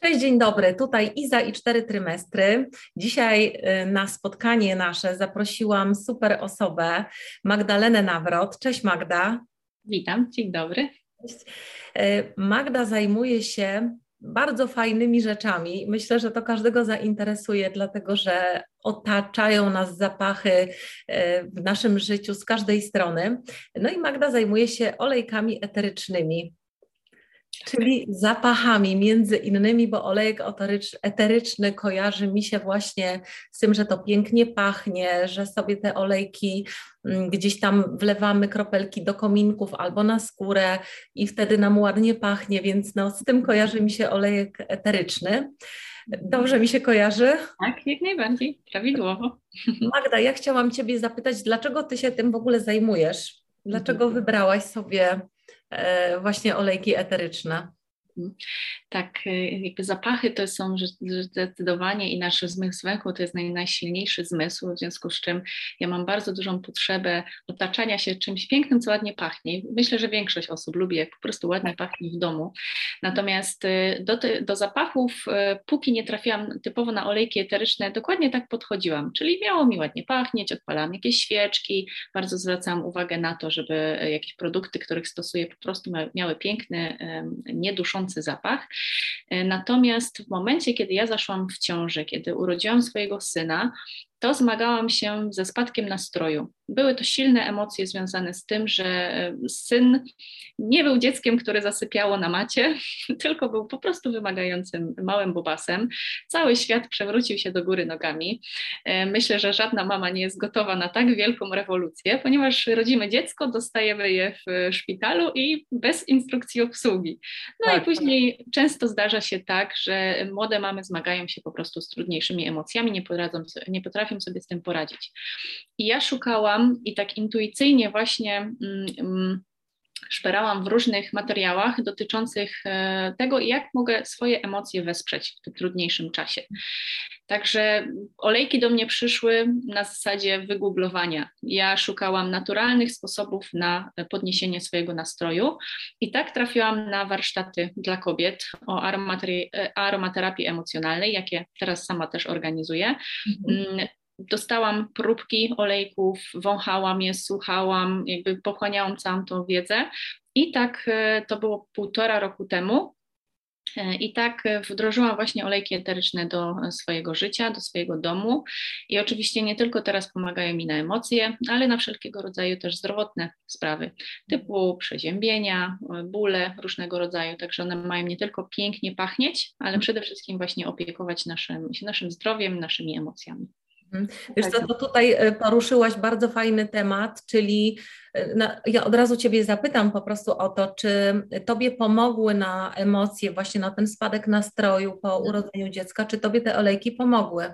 Cześć, dzień dobry. Tutaj Iza i cztery trymestry. Dzisiaj y, na spotkanie nasze zaprosiłam super osobę, Magdalenę Nawrot. Cześć Magda. Witam, dzień dobry. Y, Magda zajmuje się bardzo fajnymi rzeczami. Myślę, że to każdego zainteresuje, dlatego że otaczają nas zapachy y, w naszym życiu z każdej strony. No i Magda zajmuje się olejkami eterycznymi czyli zapachami między innymi, bo olejek eteryczny kojarzy mi się właśnie z tym, że to pięknie pachnie, że sobie te olejki mm, gdzieś tam wlewamy kropelki do kominków albo na skórę i wtedy nam ładnie pachnie, więc no, z tym kojarzy mi się olejek eteryczny. Dobrze mi się kojarzy? Tak, jak najbardziej, prawidłowo. Magda, ja chciałam Ciebie zapytać, dlaczego Ty się tym w ogóle zajmujesz? Dlaczego wybrałaś sobie właśnie olejki eteryczne. Tak, y, jakby zapachy to są zdecydowanie i nasz zmysł węchu to jest naj, najsilniejszy zmysł, w związku z czym ja mam bardzo dużą potrzebę otaczania się czymś pięknym, co ładnie pachnie. Myślę, że większość osób lubi, jak po prostu ładnie pachnie w domu. Natomiast y, do, do zapachów, y, póki nie trafiłam typowo na olejki eteryczne, dokładnie tak podchodziłam, czyli miało mi ładnie pachnieć, odpalałam jakieś świeczki, bardzo zwracałam uwagę na to, żeby jakieś produkty, których stosuję, po prostu miały piękny, nieduszący zapach. E, natomiast w momencie, kiedy ja zaszłam w ciążę, kiedy urodziłam swojego syna, to zmagałam się ze spadkiem nastroju. Były to silne emocje związane z tym, że e, syn nie był dzieckiem, które zasypiało na macie, tylko był po prostu wymagającym małym bobasem. Cały świat przewrócił się do góry nogami. E, myślę, że żadna mama nie jest gotowa na tak wielką rewolucję, ponieważ rodzimy dziecko, dostajemy je w szpitalu i bez instrukcji obsługi. No tak. i później często zdarza się tak, że młode mamy zmagają się po prostu z trudniejszymi emocjami, nie, nie potrafią sobie z tym poradzić. I ja szukałam i tak intuicyjnie właśnie. Mm, mm, szperałam w różnych materiałach dotyczących e, tego, jak mogę swoje emocje wesprzeć w tym trudniejszym czasie. Także olejki do mnie przyszły na zasadzie wygooglowania. Ja szukałam naturalnych sposobów na podniesienie swojego nastroju i tak trafiłam na warsztaty dla kobiet o aromaterapii emocjonalnej, jakie teraz sama też organizuję. Mhm. Dostałam próbki olejków, wąchałam je, słuchałam, jakby pochłaniałam całą tą wiedzę. I tak e, to było półtora roku temu. E, I tak wdrożyłam właśnie olejki eteryczne do swojego życia, do swojego domu. I oczywiście nie tylko teraz pomagają mi na emocje, ale na wszelkiego rodzaju też zdrowotne sprawy, typu przeziębienia, bóle różnego rodzaju. Także one mają nie tylko pięknie pachnieć, ale przede wszystkim właśnie opiekować naszym, naszym zdrowiem, naszymi emocjami. Mhm. Wiesz co, to tutaj e, poruszyłaś bardzo fajny temat, czyli e, ja od razu Ciebie zapytam po prostu o to, czy Tobie pomogły na emocje, właśnie na ten spadek nastroju po mhm. urodzeniu dziecka, czy Tobie te olejki pomogły?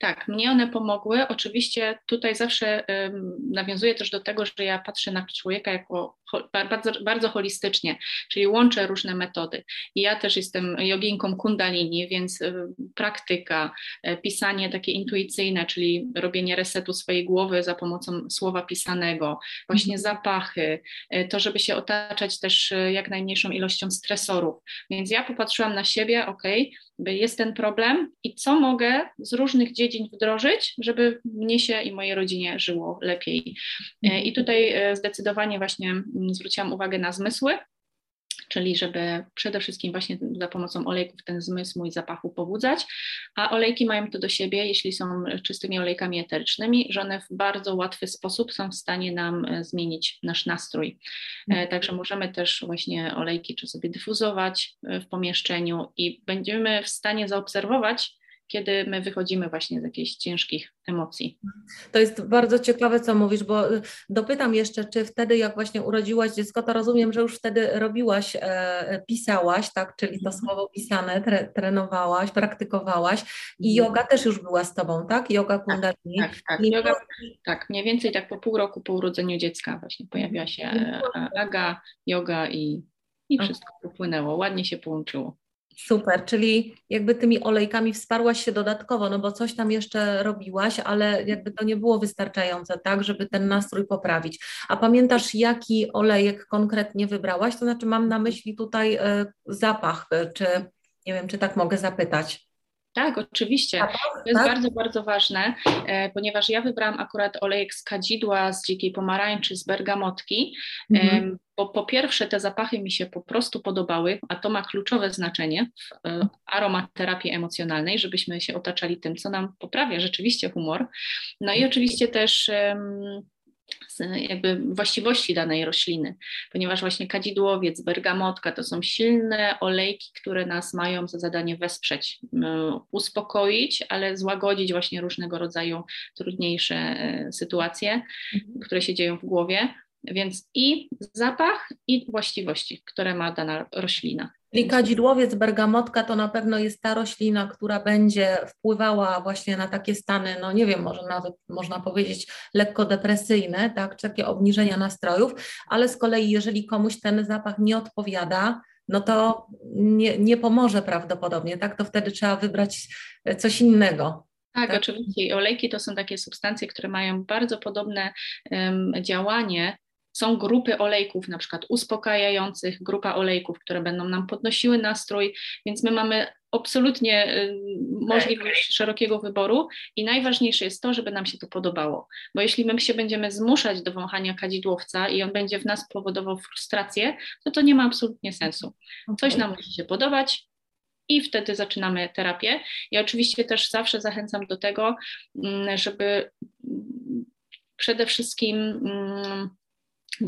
Tak, mnie one pomogły. Oczywiście tutaj zawsze um, nawiązuję też do tego, że ja patrzę na człowieka jako bardzo, bardzo holistycznie, czyli łączę różne metody. I ja też jestem joginką kundalini, więc y, praktyka, y, pisanie takie intuicyjne, czyli robienie resetu swojej głowy za pomocą słowa pisanego, właśnie mhm. zapachy, y, to żeby się otaczać też jak najmniejszą ilością stresorów. Więc ja popatrzyłam na siebie, ok, jest ten problem i co mogę z różnych dziedzin wdrożyć, żeby mnie się i mojej rodzinie żyło lepiej. I tutaj zdecydowanie właśnie zwróciłam uwagę na zmysły, czyli żeby przede wszystkim właśnie za pomocą olejków ten zmysł mój zapachu pobudzać, a olejki mają to do siebie, jeśli są czystymi olejkami eterycznymi, że one w bardzo łatwy sposób są w stanie nam e, zmienić nasz nastrój. E, mhm. Także możemy też właśnie olejki czy sobie dyfuzować e, w pomieszczeniu i będziemy w stanie zaobserwować, kiedy my wychodzimy właśnie z jakichś ciężkich emocji. To jest bardzo ciekawe, co mówisz, bo y, dopytam jeszcze, czy wtedy, jak właśnie urodziłaś dziecko, to rozumiem, że już wtedy robiłaś, e, pisałaś, tak, czyli to mhm. słowo pisane, tre, trenowałaś, praktykowałaś i mhm. yoga też już była z Tobą, tak? Yoga tak, kundalini. Tak, tak, tak. Yoga, tak, mniej więcej tak po pół roku po urodzeniu dziecka właśnie pojawiła się e, aga, yoga i, i wszystko popłynęło, ładnie się połączyło. Super, czyli jakby tymi olejkami wsparłaś się dodatkowo, no bo coś tam jeszcze robiłaś, ale jakby to nie było wystarczające, tak, żeby ten nastrój poprawić. A pamiętasz, jaki olejek konkretnie wybrałaś? To znaczy mam na myśli tutaj y, zapach, y, czy Nie wiem, czy tak mogę zapytać. Tak, oczywiście. To jest tak? bardzo, bardzo ważne, e, ponieważ ja wybrałam akurat olejek z kadzidła, z dzikiej pomarańczy, z bergamotki, mhm. bo po pierwsze te zapachy mi się po prostu podobały, a to ma kluczowe znaczenie w e, aromaterapii emocjonalnej, żebyśmy się otaczali tym, co nam poprawia rzeczywiście humor. No i oczywiście też jakby właściwości danej rośliny, ponieważ właśnie kadzidłowiec, bergamotka to są silne olejki, które nas mają za zadanie wesprzeć, uspokoić, ale złagodzić właśnie różnego rodzaju trudniejsze e, sytuacje, mhm. które się dzieją w głowie. Więc i zapach, i właściwości, które ma dana roślina. Czyli kadzidłowiec, bergamotka to na pewno jest ta roślina, która będzie wpływała właśnie na takie stany, no nie wiem, może nawet można powiedzieć lekko depresyjne, tak, czy takie obniżenia nastrojów, ale z kolei jeżeli komuś ten zapach nie odpowiada, no to nie, nie pomoże prawdopodobnie, tak, to wtedy trzeba wybrać coś innego. Tak, tak, oczywiście. Olejki to są takie substancje, które mają bardzo podobne um, działanie są grupy olejków, na przykład uspokajających, grupa olejków, które będą nam podnosiły nastrój, więc my mamy absolutnie y, możliwość tak. szerokiego wyboru i najważniejsze jest to, żeby nam się to podobało, bo jeśli my się będziemy zmuszać do wąchania kadzidłowca i on będzie w nas powodował frustrację, to to nie ma absolutnie sensu. Coś nam musi się podobać, i wtedy zaczynamy terapię. Ja oczywiście też zawsze zachęcam do tego, mm, żeby przede wszystkim mm,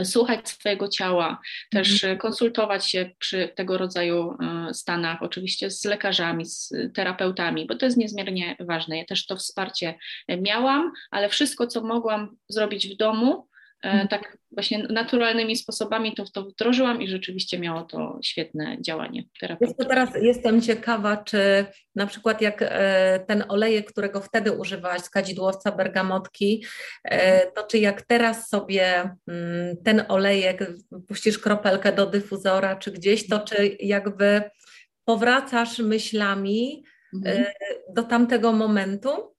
słuchać swojego ciała, też mhm. konsultować się przy tego rodzaju e, stanach, oczywiście z lekarzami, z terapeutami, bo to jest niezmiernie ważne. Ja też to wsparcie miałam, ale wszystko, co mogłam zrobić w domu. Tak właśnie naturalnymi sposobami to, to wdrożyłam i rzeczywiście miało to świetne działanie terapeutyczne. Teraz jestem ciekawa, czy na przykład jak e, ten olejek, którego wtedy używałaś z kadzidłowca bergamotki, e, to czy jak teraz sobie mm, ten olejek puścisz kropelkę do dyfuzora czy gdzieś, to czy jakby powracasz myślami mhm. do tamtego momentu?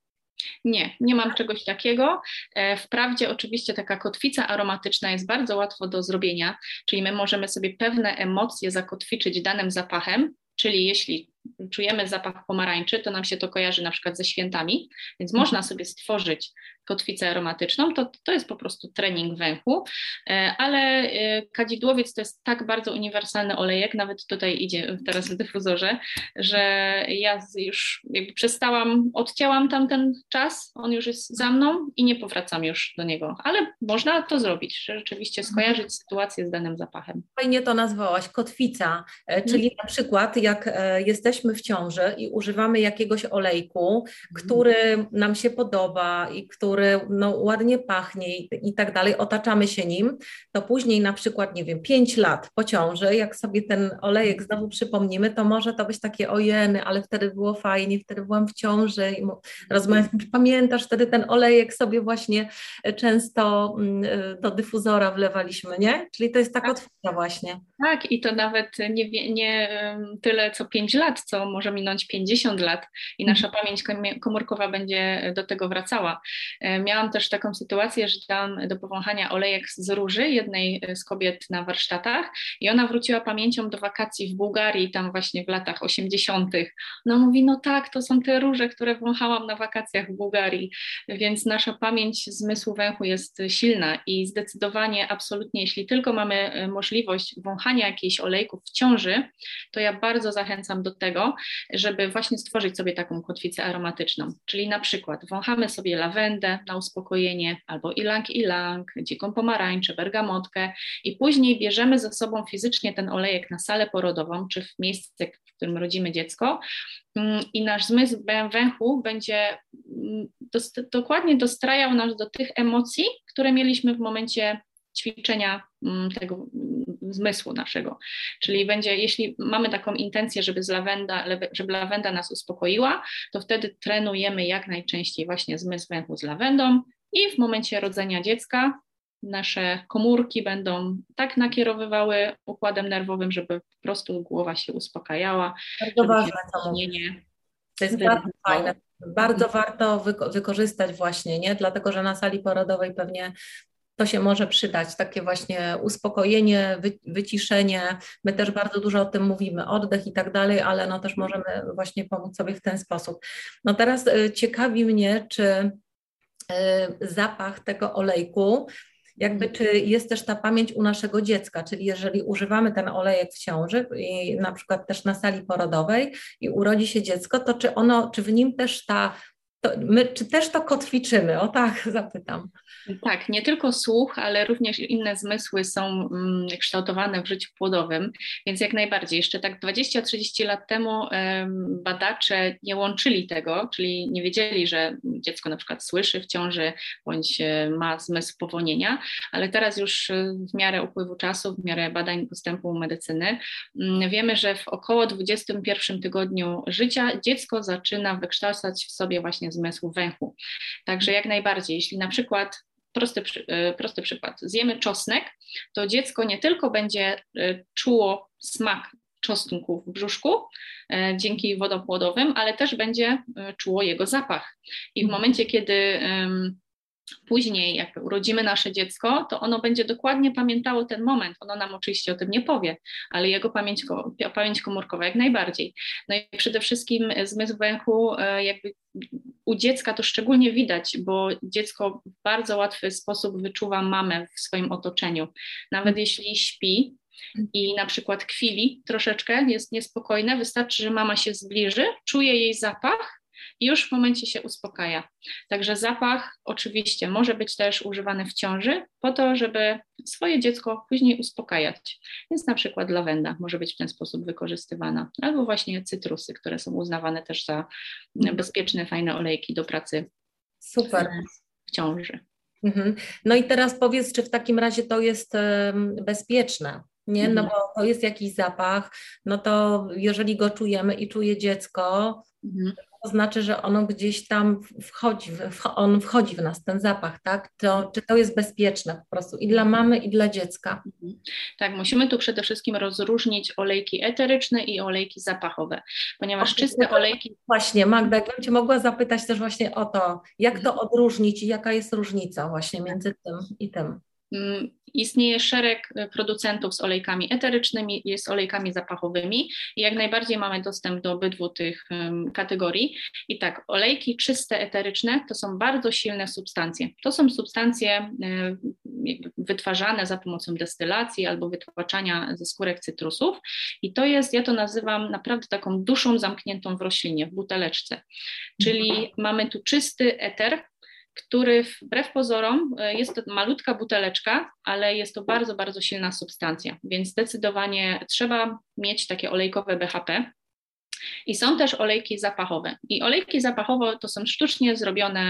Nie, nie mam czegoś takiego. E, wprawdzie oczywiście taka kotwica aromatyczna jest bardzo łatwo do zrobienia, czyli my możemy sobie pewne emocje zakotwiczyć danym zapachem, czyli jeśli czujemy zapach pomarańczy, to nam się to kojarzy na przykład ze świętami, więc można sobie stworzyć kotwicę aromatyczną, to, to jest po prostu trening węchu, e, ale e, kadzidłowiec to jest tak bardzo uniwersalny olejek, nawet tutaj idzie teraz w dyfuzorze, że ja już jakby przestałam, odcięłam tamten czas, on już jest za mną i nie powracam już do niego, ale można to zrobić, rzeczywiście mhm. skojarzyć sytuację z danym zapachem. Fajnie to nazwałaś, kotwica, e, czyli mhm. na przykład jak jesteśmy w ciąży i używamy jakiegoś olejku, który nam się podoba i który który no, ładnie pachnie i, i tak dalej, otaczamy się nim, to później na przykład, nie wiem, 5 lat po ciąży, jak sobie ten olejek znowu przypomnimy, to może to być takie ojeny, ale wtedy było fajnie, wtedy byłam w ciąży i rozmawiam, pamiętasz, wtedy ten olejek sobie właśnie często mm, do dyfuzora wlewaliśmy, nie? Czyli to jest tak otwarta właśnie. Tak i to nawet nie, nie tyle co 5 lat, co może minąć 50 lat i nasza mhm. pamięć komórkowa będzie do tego wracała. E, miałam też taką sytuację, że dałam do powąchania olejek z róży jednej e, z kobiet na warsztatach i ona wróciła pamięcią do wakacji w Bułgarii, tam właśnie w latach 80. No mówi, no tak, to są te róże, które wąchałam na wakacjach w Bułgarii, więc nasza pamięć zmysłu węchu jest silna i zdecydowanie, absolutnie, jeśli tylko mamy e, możliwość wąchania jakichś olejków w ciąży, to ja bardzo zachęcam do tego, żeby właśnie stworzyć sobie taką kotwicę aromatyczną, czyli na przykład wąchamy sobie lawendę, na uspokojenie, albo ilang-ilang, dziką pomarańczę, bergamotkę i później bierzemy ze sobą fizycznie ten olejek na salę porodową, czy w miejsce, w którym rodzimy dziecko. Mm, i nasz zmysł węchu będzie mm, dokładnie dostrajał nas do tych emocji, które mieliśmy w momencie ćwiczenia mm, tego zmysłu naszego. Czyli będzie, jeśli mamy taką intencję, żeby, z lawenda, żeby lawenda nas uspokoiła, to wtedy trenujemy jak najczęściej właśnie zmysł węchu z lawendą i w momencie rodzenia dziecka nasze komórki będą tak nakierowywały układem nerwowym, żeby po prostu głowa się uspokajała. Bardzo ważne to To jest bardzo fajne. Bardzo warto wyko wykorzystać właśnie, nie? Dlatego, że na sali porodowej pewnie to się może przydać, takie właśnie uspokojenie, wy, wyciszenie. My też bardzo dużo o tym mówimy, oddech i tak dalej, ale no też możemy właśnie pomóc sobie w ten sposób. No teraz y, ciekawi mnie, czy y, zapach tego olejku, jakby czy jest też ta pamięć u naszego dziecka, czyli jeżeli używamy ten olejek w ciąży i na przykład też na sali porodowej i urodzi się dziecko, to czy ono, czy w nim też ta to my, czy też to kotwiczymy? O tak, zapytam. Tak, nie tylko słuch, ale również inne zmysły są mm, kształtowane w życiu płodowym, więc jak najbardziej. Jeszcze tak 20-30 lat temu badacze nie łączyli tego, czyli nie wiedzieli, że dziecko na przykład słyszy w ciąży bądź e, ma zmysł powonienia, ale teraz już e, w miarę upływu czasu, w miarę badań postępu medycyny, mm, wiemy, że w około 21 tygodniu życia dziecko zaczyna wykształcać w sobie właśnie zmysłu węchu. Także jak najbardziej, jeśli na przykład prosty, e, prosty przykład. Zjemy czosnek, to dziecko nie tylko będzie e, czuło smak czosnku w brzuszku e, dzięki wodom płodowym, ale też będzie czuło jego zapach. I w mhm. momencie, kiedy później, jak urodzimy nasze dziecko, to ono będzie dokładnie pamiętało ten moment. Ono nam oczywiście o tym nie powie, ale jego pamięć, pamięć komórkowa jak najbardziej. No i przede wszystkim zmysł węchu, e, jakby u dziecka to szczególnie widać, bo dziecko w bardzo łatwy sposób wyczuwa mamę w swoim otoczeniu. Nawet jeśli śpi, i na przykład kwili troszeczkę, jest niespokojne, wystarczy, że mama się zbliży, czuje jej zapach i już w momencie się uspokaja. Także zapach oczywiście może być też używany w ciąży po to, żeby swoje dziecko później uspokajać. Więc na przykład lawenda może być w ten sposób wykorzystywana, albo właśnie cytrusy, które są uznawane też za bezpieczne, fajne olejki do pracy Super. w ciąży. Mhm. No i teraz powiedz, czy w takim razie to jest bezpieczne? Nie, no mhm. bo to jest jakiś zapach, no to jeżeli go czujemy i czuje dziecko, mhm to znaczy, że ono gdzieś tam wchodzi, on wchodzi w nas, ten zapach, tak? To, czy to jest bezpieczne po prostu i dla mamy, i dla dziecka? Mhm. Tak, musimy tu przede wszystkim rozróżnić olejki eteryczne i olejki zapachowe, ponieważ o, czyste olejki... Właśnie, Magda, jakbym Cię mogła zapytać też właśnie o to, jak to odróżnić i jaka jest różnica właśnie między tym i tym? Istnieje szereg producentów z olejkami eterycznymi i z olejkami zapachowymi i jak najbardziej mamy dostęp do obydwu tych kategorii. I tak, olejki czyste eteryczne to są bardzo silne substancje. To są substancje e, wytwarzane za pomocą destylacji albo wytłaczania ze skórek cytrusów i to jest, ja to nazywam naprawdę taką duszą zamkniętą w roślinie, w buteleczce. Czyli mamy tu czysty eter, który wbrew pozorom e, jest to malutka buteleczka, ale jest to bardzo, bardzo silna substancja, więc zdecydowanie trzeba mieć takie olejkowe BHP, i są też olejki zapachowe. I olejki zapachowe to są sztucznie zrobione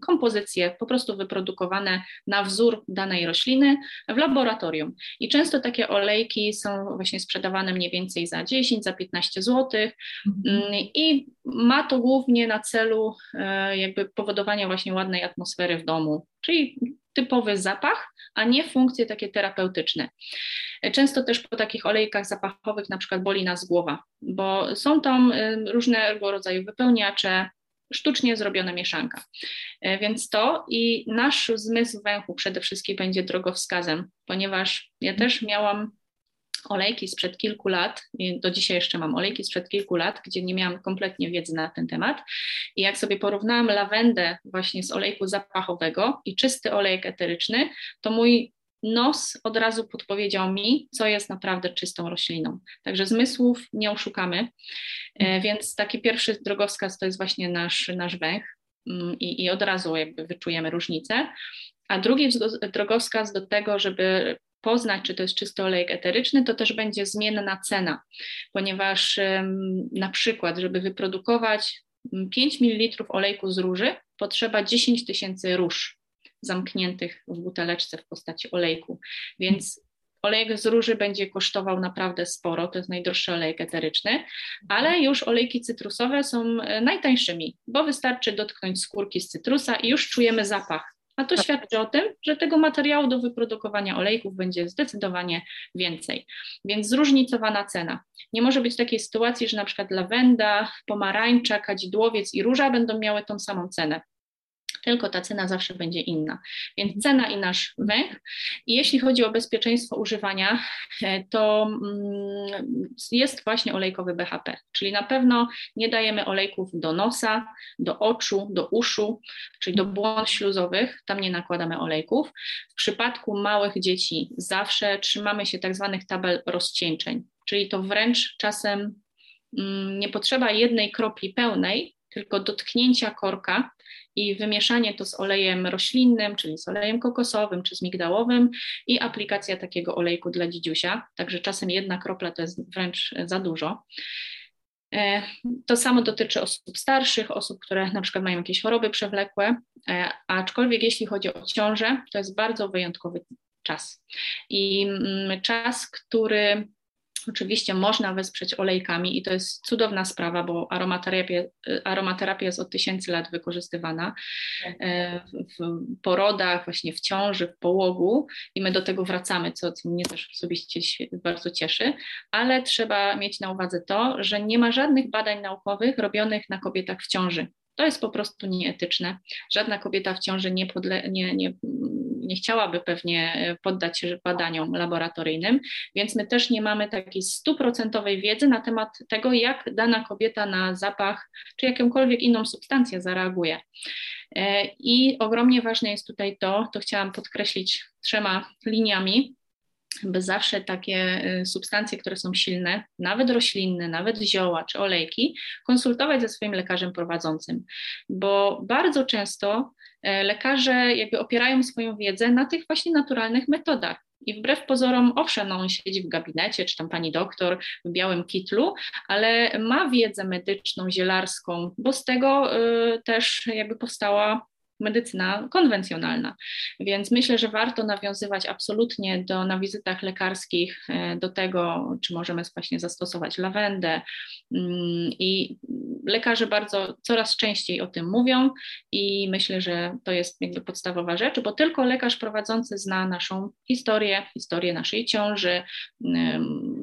kompozycje, po prostu wyprodukowane na wzór danej rośliny w laboratorium. I często takie olejki są właśnie sprzedawane mniej więcej za 10, za 15 zł. Mhm. Mm, I ma to głównie na celu e, jakby powodowania właśnie ładnej atmosfery w domu, czyli typowy zapach, a nie funkcje takie terapeutyczne. Często też po takich olejkach zapachowych na przykład boli nas głowa, bo są tam y, różnego rodzaju wypełniacze, sztucznie zrobione mieszanka. Y, więc to i nasz zmysł węchu przede wszystkim będzie drogowskazem, ponieważ ja też miałam olejki sprzed kilku lat, do dzisiaj jeszcze mam olejki sprzed kilku lat, gdzie nie miałam kompletnie wiedzy na ten temat. I jak sobie porównałam lawendę właśnie z olejku zapachowego i czysty olejek eteryczny, to mój nos od razu podpowiedział mi, co jest naprawdę czystą rośliną. Także zmysłów nie oszukamy, e, więc taki pierwszy drogowskaz to jest właśnie nasz, nasz węch mm, i, i od razu jakby wyczujemy różnicę. A drugi drogowskaz do tego, żeby poznać, czy to jest czysty olejek eteryczny, to też będzie zmienna cena, ponieważ na przykład, żeby wyprodukować 5 ml olejku z róży, potrzeba 10 tysięcy róż zamkniętych w buteleczce w postaci olejku. Więc olejek z róży będzie kosztował naprawdę sporo, to jest najdroższy olejek eteryczny, ale już olejki cytrusowe są e, najtańszymi, bo wystarczy dotknąć skórki z cytrusa i już czujemy zapach. A to tak. świadczy o tym, że tego materiału do wyprodukowania olejków będzie zdecydowanie więcej. Więc zróżnicowana cena. Nie może być takiej sytuacji, że na przykład lawenda, pomarańcza, kadzidłowiec i róża będą miały tą samą cenę tylko ta cena zawsze będzie inna. Więc cena i nasz węch. I jeśli chodzi o bezpieczeństwo używania, e, to mm, jest właśnie olejkowy BHP, czyli na pewno nie dajemy olejków do nosa, do oczu, do uszu, czyli do błon śluzowych, tam nie nakładamy olejków. W przypadku małych dzieci zawsze trzymamy się tak zwanych tabel rozcieńczeń, czyli to wręcz czasem mm, nie potrzeba jednej kropli pełnej, tylko dotknięcia korka i wymieszanie to z olejem roślinnym, czyli z olejem kokosowym czy z migdałowym i aplikacja takiego olejku dla dzidziusia, także czasem jedna kropla to jest wręcz za dużo. E, to samo dotyczy osób starszych, osób, które na przykład mają jakieś choroby przewlekłe, e, aczkolwiek jeśli chodzi o ciążę, to jest bardzo wyjątkowy czas. I mm, czas, który Oczywiście można wesprzeć olejkami i to jest cudowna sprawa, bo aromaterapia, aromaterapia jest od tysięcy lat wykorzystywana tak. e, w porodach, właśnie w ciąży, w połogu i my do tego wracamy, co, co mnie też osobiście bardzo cieszy, ale trzeba mieć na uwadze to, że nie ma żadnych badań naukowych robionych na kobietach w ciąży. To jest po prostu nieetyczne. Żadna kobieta w ciąży nie, podle, nie, nie, nie chciałaby pewnie poddać się badaniom laboratoryjnym, więc my też nie mamy takiej stuprocentowej wiedzy na temat tego, jak dana kobieta na zapach czy jakąkolwiek inną substancję zareaguje. E, I ogromnie ważne jest tutaj to, to chciałam podkreślić trzema liniami, by zawsze takie y, substancje, które są silne, nawet roślinne, nawet zioła czy olejki, konsultować ze swoim lekarzem prowadzącym, bo bardzo często e, lekarze jakby opierają swoją wiedzę na tych właśnie naturalnych metodach. I wbrew pozorom, owszem, no on siedzi w gabinecie, czy tam pani doktor w białym kitlu, ale ma wiedzę medyczną, zielarską, bo z tego y, też jakby powstała medycyna konwencjonalna. Więc myślę, że warto nawiązywać absolutnie do, na wizytach lekarskich e, do tego, czy możemy właśnie zastosować lawendę. Mm, I lekarze bardzo coraz częściej o tym mówią i myślę, że to jest jakby podstawowa rzecz, bo tylko lekarz prowadzący zna naszą historię, historię naszej ciąży,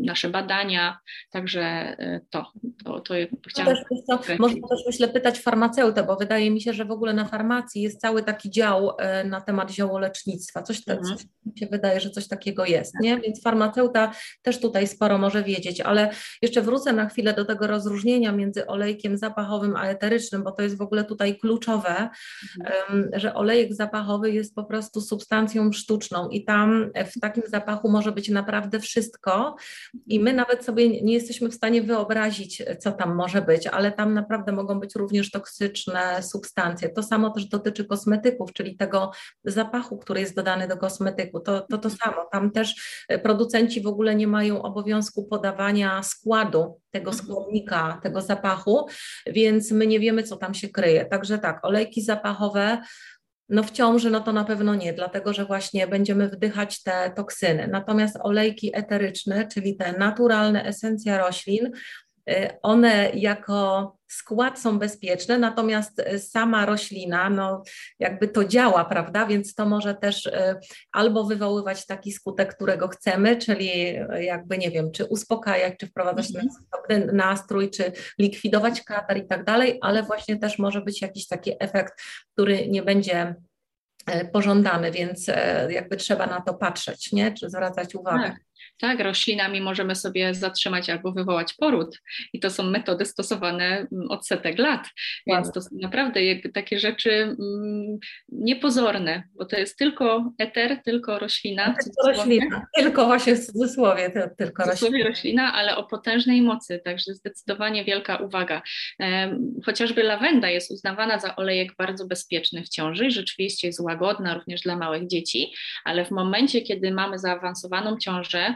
nasze badania, także e, to, to, to chciałam... Też, to, można też myślę pytać farmaceutę, bo wydaje mi się, że w ogóle na farmacji jest cały taki dział e, na temat ziołolecznictwa. Coś, te, mhm. coś mi się wydaje, że coś takiego jest, nie? Więc farmaceuta też tutaj sporo może wiedzieć, ale jeszcze wrócę na chwilę do tego rozróżnienia między olejkiem zapachowym a eterycznym, bo to jest w ogóle tutaj kluczowe, mhm. że olejek zapachowy jest po prostu substancją sztuczną i tam w takim zapachu może być naprawdę wszystko i my nawet sobie nie jesteśmy w stanie wyobrazić, co tam może być, ale tam naprawdę mogą być również toksyczne substancje. To samo też dotyczy kosmetyków, czyli tego zapachu, który jest dodany do kosmetyku. To to, to samo. Tam też e, producenci w ogóle nie mają obowiązku podawania składu tego mhm. składnika, tego zapachu, więc my nie wiemy, co tam się kryje. Także tak, olejki zapachowe no w ciąży no to na pewno nie, dlatego że właśnie będziemy wdychać te toksyny. Natomiast olejki eteryczne, czyli te naturalne esencja roślin, one jako skład są bezpieczne, natomiast y, sama roślina, no jakby to działa, prawda? Więc to może też y, albo wywoływać taki skutek, którego chcemy, czyli jakby nie wiem, czy uspokajać, czy wprowadzać mm -hmm. nastrój, czy likwidować katar i tak dalej, ale właśnie też może być jakiś taki efekt, który nie będzie pożądany, więc jakby trzeba na to patrzeć, nie? Czy zwracać uwagę. Tak. Tak, roślinami możemy sobie zatrzymać albo wywołać poród i to są metody stosowane mm, od setek lat, więc to są naprawdę takie rzeczy mm, niepozorne, bo to jest tylko eter, tylko roślina. Tylko roślina, tylko właśnie w cudzysłowie, to, tylko roślina. roślina, ale o potężnej mocy, także zdecydowanie wielka uwaga. Chociażby lawenda jest uznawana za olejek bardzo bezpieczny w ciąży i rzeczywiście jest łagodna również dla małych dzieci, ale w momencie, kiedy mamy zaawansowaną ciążę,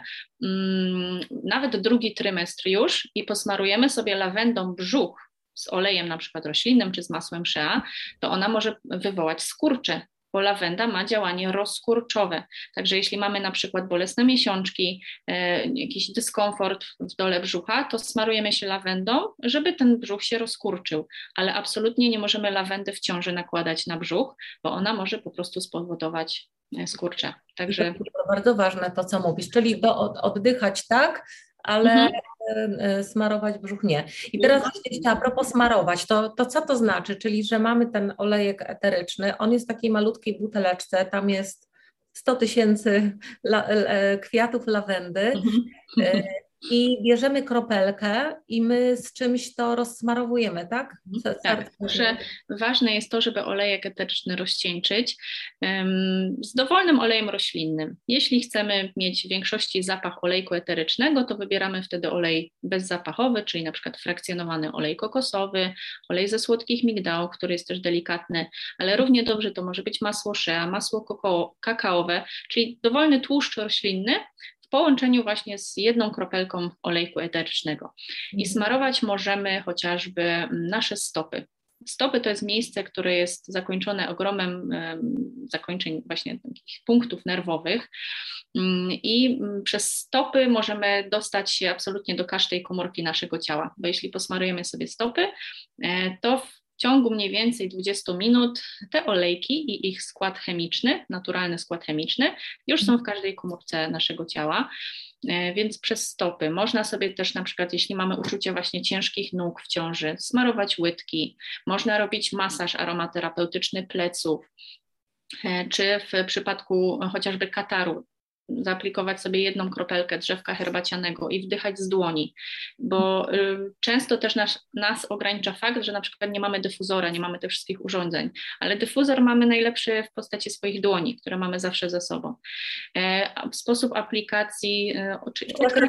Mm, nawet drugi trymestr już i posmarujemy sobie lawendą brzuch z olejem na przykład roślinnym czy z masłem shea, to ona może wywołać skurcze, bo lawenda ma działanie rozkurczowe. Także jeśli mamy na przykład bolesne miesiączki, e, jakiś dyskomfort w dole brzucha, to smarujemy się lawendą, żeby ten brzuch się rozkurczył, ale absolutnie nie możemy lawendy w ciąży nakładać na brzuch, bo ona może po prostu spowodować skurcze. Także... To bardzo ważne to, co mówisz, czyli do, oddychać tak, ale mhm. smarować brzuch nie. I teraz właśnie a propos smarować, to, to co to znaczy? Czyli, że mamy ten olejek eteryczny, on jest w takiej malutkiej buteleczce, tam jest 100 tysięcy la, kwiatów lawendy. Mhm i bierzemy kropelkę i my z czymś to rozsmarowujemy, tak? Mhm. tak, że ważne jest to, żeby olejek eteryczny rozcieńczyć um, z dowolnym olejem roślinnym. Jeśli chcemy mieć w większości zapach olejku eterycznego, to wybieramy wtedy olej bezzapachowy, czyli na przykład frakcjonowany olej kokosowy, olej ze słodkich migdałów, który jest też delikatny, ale równie dobrze to może być masło shea, masło kakaowe, czyli dowolny tłuszcz roślinny, połączeniu właśnie z jedną kropelką olejku eterycznego. I mhm. smarować możemy chociażby nasze stopy. Stopy to jest miejsce, które jest zakończone ogromem zakończeń właśnie takich punktów nerwowych mm, i przez stopy możemy dostać się absolutnie do każdej komórki naszego ciała, bo jeśli posmarujemy sobie stopy, e, to ciągu mniej więcej 20 minut te olejki i ich skład chemiczny, naturalny skład chemiczny, już są w każdej komórce naszego ciała. E, więc przez stopy. Można sobie też, na przykład, jeśli mamy uczucie właśnie ciężkich nóg w ciąży, smarować łydki, można robić masaż aromaterapeutyczny pleców, e, czy w przypadku chociażby kataru, zaaplikować sobie jedną kropelkę drzewka herbacianego i wdychać z dłoni, bo y, często też nas, nas ogranicza fakt, że na przykład nie mamy dyfuzora, nie mamy tych wszystkich urządzeń, ale dyfuzor mamy najlepszy w postaci swoich dłoni, które mamy zawsze ze sobą. E, sposób aplikacji... E, Jak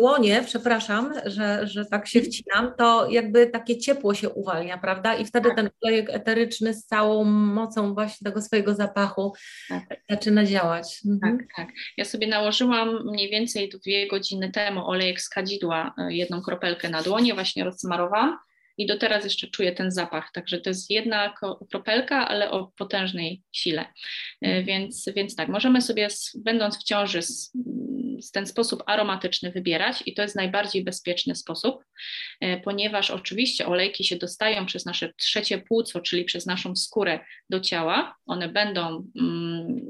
dłonie, przepraszam, że, że tak się wcinam, to jakby takie ciepło się uwalnia, prawda? I wtedy tak. ten olejek eteryczny z całą mocą właśnie tego swojego zapachu tak. zaczyna działać. Mhm. Tak, tak. Ja sobie nałożyłam mniej więcej dwie godziny temu olejek z kadzidła, e, jedną kropelkę na dłonie, właśnie rozsmarowałam i do teraz jeszcze czuję ten zapach. Także to jest jedna kropelka, ale o potężnej sile. E, więc, więc tak, możemy sobie, będąc w ciąży, w ten sposób aromatyczny wybierać i to jest najbardziej bezpieczny sposób, e, ponieważ oczywiście olejki się dostają przez nasze trzecie płuco, czyli przez naszą skórę do ciała. One będą mm,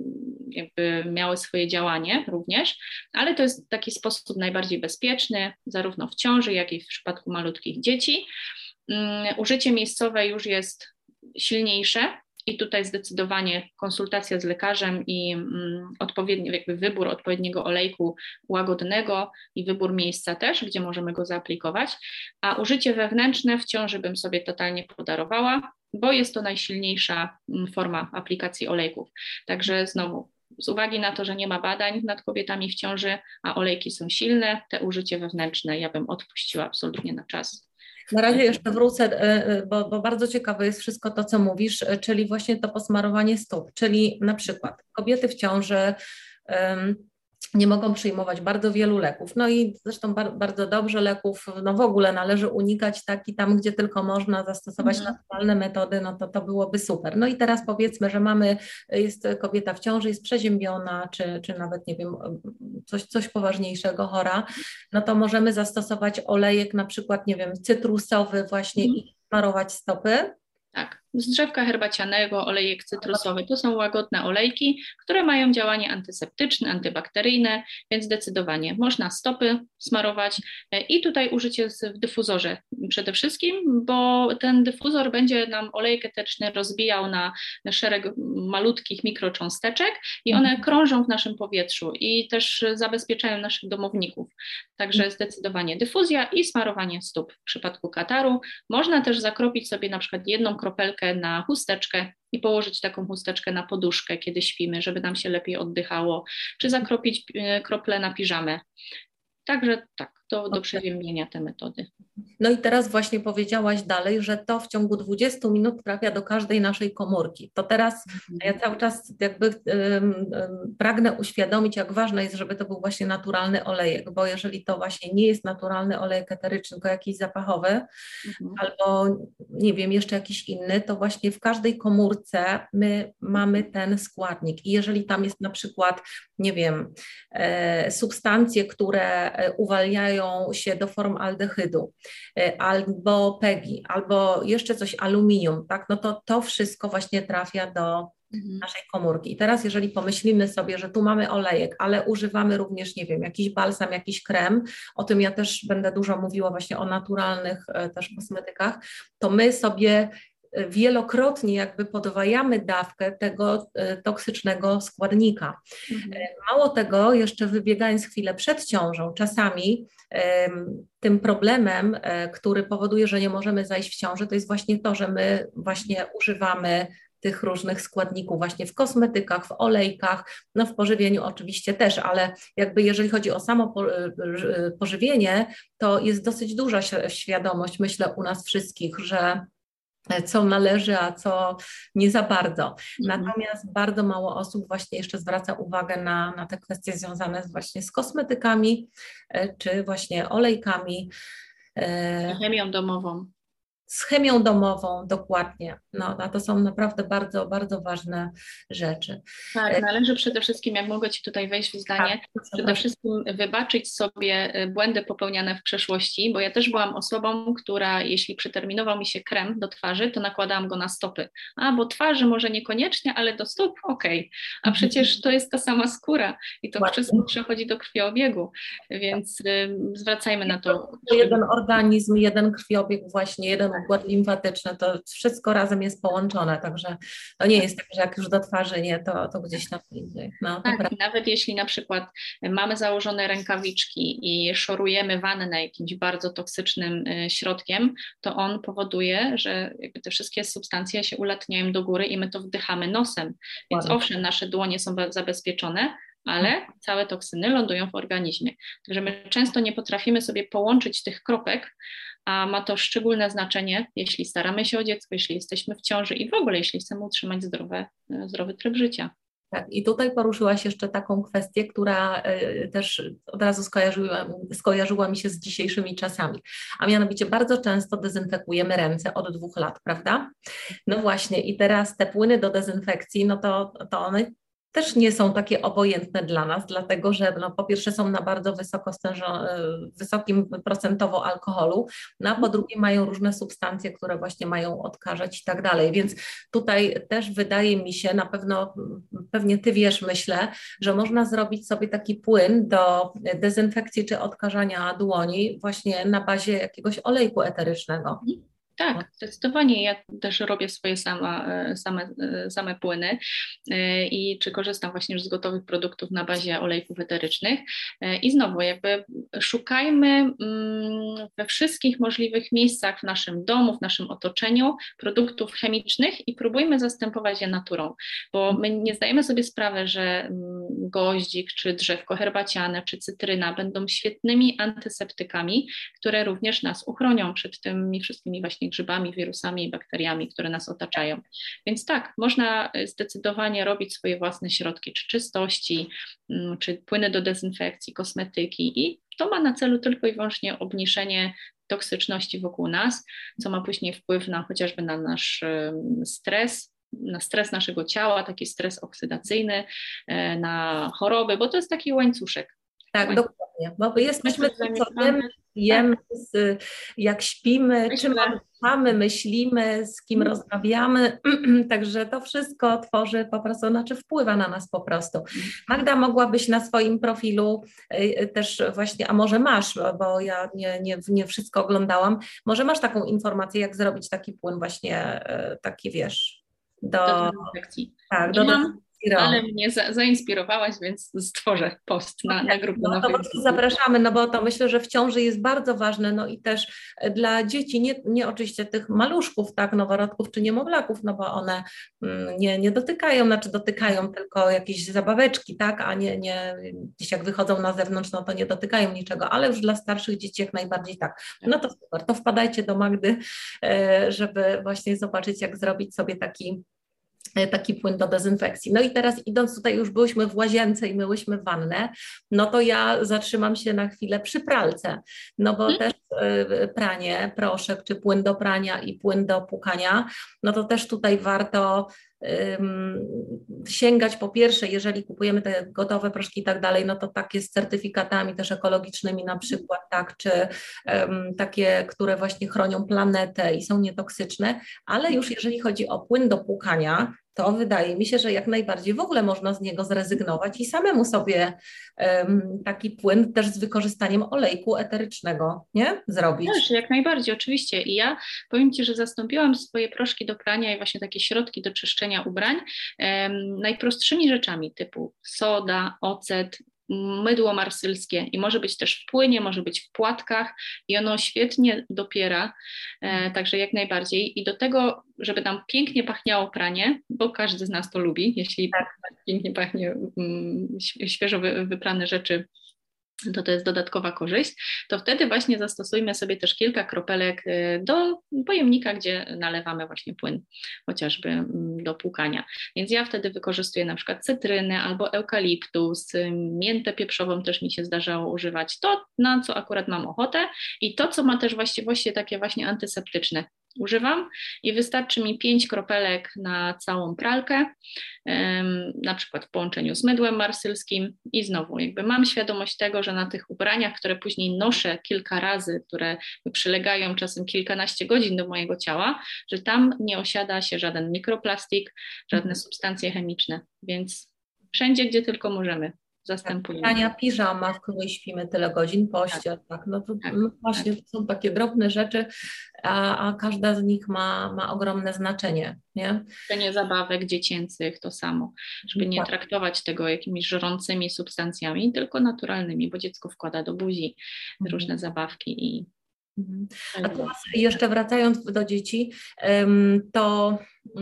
jakby miały swoje działanie również, ale to jest taki sposób najbardziej bezpieczny, zarówno w ciąży, jak i w przypadku malutkich dzieci. Mm, użycie miejscowe już jest silniejsze, i tutaj zdecydowanie konsultacja z lekarzem i mm, odpowiedni, jakby wybór odpowiedniego olejku łagodnego i wybór miejsca też, gdzie możemy go zaaplikować. A użycie wewnętrzne w ciąży bym sobie totalnie podarowała, bo jest to najsilniejsza mm, forma aplikacji olejków. Także znowu z uwagi na to, że nie ma badań nad kobietami w ciąży, a olejki są silne, te użycie wewnętrzne ja bym odpuściła absolutnie na czas. Na razie jeszcze wrócę, e, e, bo, bo, bardzo ciekawe jest wszystko to, co mówisz, e, czyli właśnie to posmarowanie stóp, czyli na przykład kobiety w ciąży. Nie mogą przyjmować bardzo wielu leków. No i zresztą bar bardzo dobrze leków no w ogóle należy unikać tak i tam, gdzie tylko można zastosować mm. naturalne metody, no to to byłoby super. No i teraz powiedzmy, że mamy, jest kobieta w ciąży, jest przeziębiona, czy, czy nawet nie wiem, coś, coś poważniejszego, chora, no to możemy zastosować olejek na przykład, nie wiem, cytrusowy właśnie mm. i smarować stopy. Tak z drzewka herbacianego, olejek cytrusowy. To są łagodne olejki, które mają działanie antyseptyczne, antybakteryjne, więc zdecydowanie można stopy smarować e, i tutaj użycie w dyfuzorze przede wszystkim, bo ten dyfuzor będzie nam olejek eteryczny rozbijał na szereg malutkich mikrocząsteczek i one mhm. krążą w naszym powietrzu i też zabezpieczają naszych domowników. Także mhm. zdecydowanie dyfuzja i smarowanie stóp w przypadku kataru. Można też zakropić sobie na przykład jedną kropelkę na chusteczkę i położyć taką chusteczkę na poduszkę, kiedy śpimy, żeby nam się lepiej oddychało, czy zakropić e, krople na piżamę. Także tak, do, do przeziębienia te metody. No i teraz właśnie powiedziałaś dalej, że to w ciągu 20 minut trafia do każdej naszej komórki. To teraz mhm. ja cały czas jakby um, pragnę uświadomić, jak ważne jest, żeby to był właśnie naturalny olejek, bo jeżeli to właśnie nie jest naturalny olejek eteryczny, tylko jakiś zapachowy mhm. albo nie wiem, jeszcze jakiś inny, to właśnie w każdej komórce my mamy ten składnik i jeżeli tam jest na przykład, nie wiem, e, substancje, które e, uwalniają się do form aldehydu, E, albo PEGI, albo jeszcze coś aluminium, tak, no to to wszystko właśnie trafia do, mhm. naszej komórki. I teraz, jeżeli pomyślimy sobie, że tu mamy olejek, ale używamy również, nie wiem, jakiś balsam, jakiś krem, o tym ja też będę dużo mówiła właśnie o naturalnych e, też kosmetykach, to my sobie wielokrotnie jakby podwajamy dawkę tego e, toksycznego składnika. Mhm. E, mało tego, jeszcze wybiegając chwilę przed ciążą, czasami tym problemem, e, który powoduje, że nie możemy zajść w ciąży, to jest właśnie to, że my właśnie używamy tych różnych składników właśnie w kosmetykach, w olejkach, no w pożywieniu oczywiście też, ale jakby jeżeli chodzi o samo pożywienie, to jest dosyć duża świadomość, myślę, u nas wszystkich, że co należy, a co nie za bardzo. Mhm. Natomiast bardzo mało osób właśnie jeszcze zwraca uwagę na, na te kwestie związane z, właśnie z kosmetykami, e, czy właśnie olejkami. E, chemią domową z chemią domową dokładnie. No, a to są naprawdę bardzo, bardzo ważne rzeczy. Tak, należy przede wszystkim, jak mogę Ci tutaj wejść w zdanie, tak, przede wszystkim wybaczyć sobie y, błędy popełniane w przeszłości, bo ja też byłam osobą, która jeśli przeterminował mi się krem do twarzy, to nakładałam go na stopy. A, bo twarzy może niekoniecznie, ale do stóp okej. Okay. A mhm. przecież to jest ta sama skóra i to Właśnie. wszystko przechodzi do krwiobiegu, więc y, zwracajmy na to. Jeden organizm, jeden krwiobieg właśnie, jeden układ limfatyczny, to wszystko razem jest połączone, także to nie jest tak, że jak już do twarzy nie, to, to gdzieś tam indziej. No, tak, nawet jeśli na przykład mamy założone rękawiczki i szorujemy wannę jakimś bardzo toksycznym y, środkiem, to on powoduje, że te wszystkie substancje się ulatniają do góry i my to wdychamy nosem. Więc Ładnie. owszem, nasze dłonie są zabezpieczone, ale mhm. całe toksyny lądują w organizmie. Także my często nie potrafimy sobie połączyć tych kropek, a ma to szczególne znaczenie, jeśli staramy się o dziecko, jeśli jesteśmy w ciąży i w ogóle, jeśli chcemy utrzymać zdrowe, e, zdrowy tryb życia. Tak, i tutaj poruszyłaś jeszcze taką kwestię, która e, też od razu skojarzyła, skojarzyła mi się z dzisiejszymi czasami. A mianowicie bardzo często dezynfekujemy ręce od dwóch lat, prawda? No właśnie, i teraz te płyny do dezynfekcji, no to, to one też nie są takie obojętne dla nas, dlatego że no, po pierwsze są na bardzo wysoko e, wysokim procentowo alkoholu, no a po drugie mają różne substancje, które właśnie mają odkażać i tak dalej. Więc tutaj też wydaje mi się, na pewno pewnie Ty wiesz, myślę, że można zrobić sobie taki płyn do dezynfekcji czy odkażania dłoni właśnie na bazie jakiegoś olejku eterycznego. Tak, zdecydowanie. Ja też robię swoje sama, e, same, e, same płyny e, i czy korzystam właśnie już z gotowych produktów na bazie olejków eterycznych. I znowu, jakby szukajmy mm, we wszystkich możliwych miejscach w naszym domu, w naszym otoczeniu produktów chemicznych i próbujmy zastępować je naturą, bo my nie zdajemy sobie sprawy, że mm, goździk, czy drzewko herbaciane, czy cytryna będą świetnymi antyseptykami, które również nas uchronią przed tymi wszystkimi właśnie właśnie grzybami, wirusami i bakteriami, które nas otaczają. Więc tak, można e, zdecydowanie robić swoje własne środki, czy czystości, mm, czy płyny do dezynfekcji, kosmetyki i to ma na celu tylko i wyłącznie obniżenie toksyczności wokół nas, co ma później wpływ na chociażby na nasz stres, na stres naszego ciała, taki stres oksydacyjny, e, na choroby, bo to jest taki łańcuszek. Tak, łańcuszek. dokładnie, bo jesteśmy jemy, jemy, tak. jak śpimy, czym mamy, myślimy, z kim mhm. rozmawiamy, także to wszystko tworzy po prostu, znaczy wpływa na nas po prostu. Mhm. Magda, mogłabyś na swoim profilu y, y, też właśnie, a może masz, bo ja nie, nie, nie wszystko oglądałam, może masz taką informację, jak zrobić taki płyn właśnie, y, taki wiesz, do, do. Tak, do, mam, ale mnie za, zainspirowałaś, więc stworzę post na, na grupę. No, to zapraszamy, no bo to myślę, że w ciąży jest bardzo ważne, no i też dla dzieci, nie, nie oczywiście tych maluszków, tak, noworodków czy niemowlaków, no bo one mm, nie, nie dotykają, znaczy dotykają tylko jakieś zabaweczki, tak, a nie, nie gdzieś jak wychodzą na zewnątrz, no to nie dotykają niczego, ale już dla starszych dzieci jak najbardziej tak. No to super, to wpadajcie do Magdy, e, żeby właśnie zobaczyć, jak zrobić sobie taki E, taki płyn do dezynfekcji. No i teraz idąc tutaj, już byłyśmy w łazience i myłyśmy wannę, no to ja zatrzymam się na chwilę przy pralce, no bo hmm. też y, pranie, proszek, czy płyn do prania i płyn do płukania, no to też tutaj warto sięgać po pierwsze, jeżeli kupujemy te gotowe proszki i tak dalej, no to takie z certyfikatami też ekologicznymi na przykład, tak, czy um, takie, które właśnie chronią planetę i są nietoksyczne, ale już jeżeli chodzi o płyn do płukania, to wydaje mi się, że jak najbardziej w ogóle można z niego zrezygnować i samemu sobie um, taki płyn też z wykorzystaniem olejku eterycznego, nie? Zrobić. Też, jak najbardziej, oczywiście. I ja powiem Ci, że zastąpiłam swoje proszki do prania i właśnie takie środki do czyszczenia ubrań um, najprostszymi rzeczami typu soda, ocet, mydło marsylskie i może być też w płynie, może być w płatkach i ono świetnie dopiera, e, także jak najbardziej. I do tego, żeby nam pięknie pachniało pranie, bo każdy z nas to lubi, jeśli tak. pięknie pachnie mm, świeżo wyprane rzeczy to to jest dodatkowa korzyść, to wtedy właśnie zastosujmy sobie też kilka kropelek y, do pojemnika, gdzie nalewamy właśnie płyn, chociażby mm, do płukania. Więc ja wtedy wykorzystuję na przykład cytrynę albo eukaliptus, y, miętę pieprzową też mi się zdarzało używać, to na co akurat mam ochotę i to, co ma też właściwości takie właśnie antyseptyczne, używam i wystarczy mi 5 kropelek na całą pralkę, na przykład w połączeniu z mydłem marsylskim i znowu jakby mam świadomość tego, że na tych ubraniach, które później noszę kilka razy, które przylegają czasem kilkanaście godzin do mojego ciała, że tam nie osiada się żaden mikroplastik, żadne mhm. substancje chemiczne, więc wszędzie, gdzie tylko możemy zastępujemy. Tania piżama, w której śpimy tyle godzin, pościel, tak. tak. No to tak, no właśnie tak. to są takie drobne rzeczy, a, a, każda z nich ma, ma ogromne znaczenie. Nie? nie zabawek dziecięcych to samo, żeby nie tak. traktować tego jakimiś żrącymi substancjami, tylko naturalnymi, bo dziecko wkłada do buzi mhm. różne zabawki i Mhm. A teraz jeszcze wracając do dzieci, to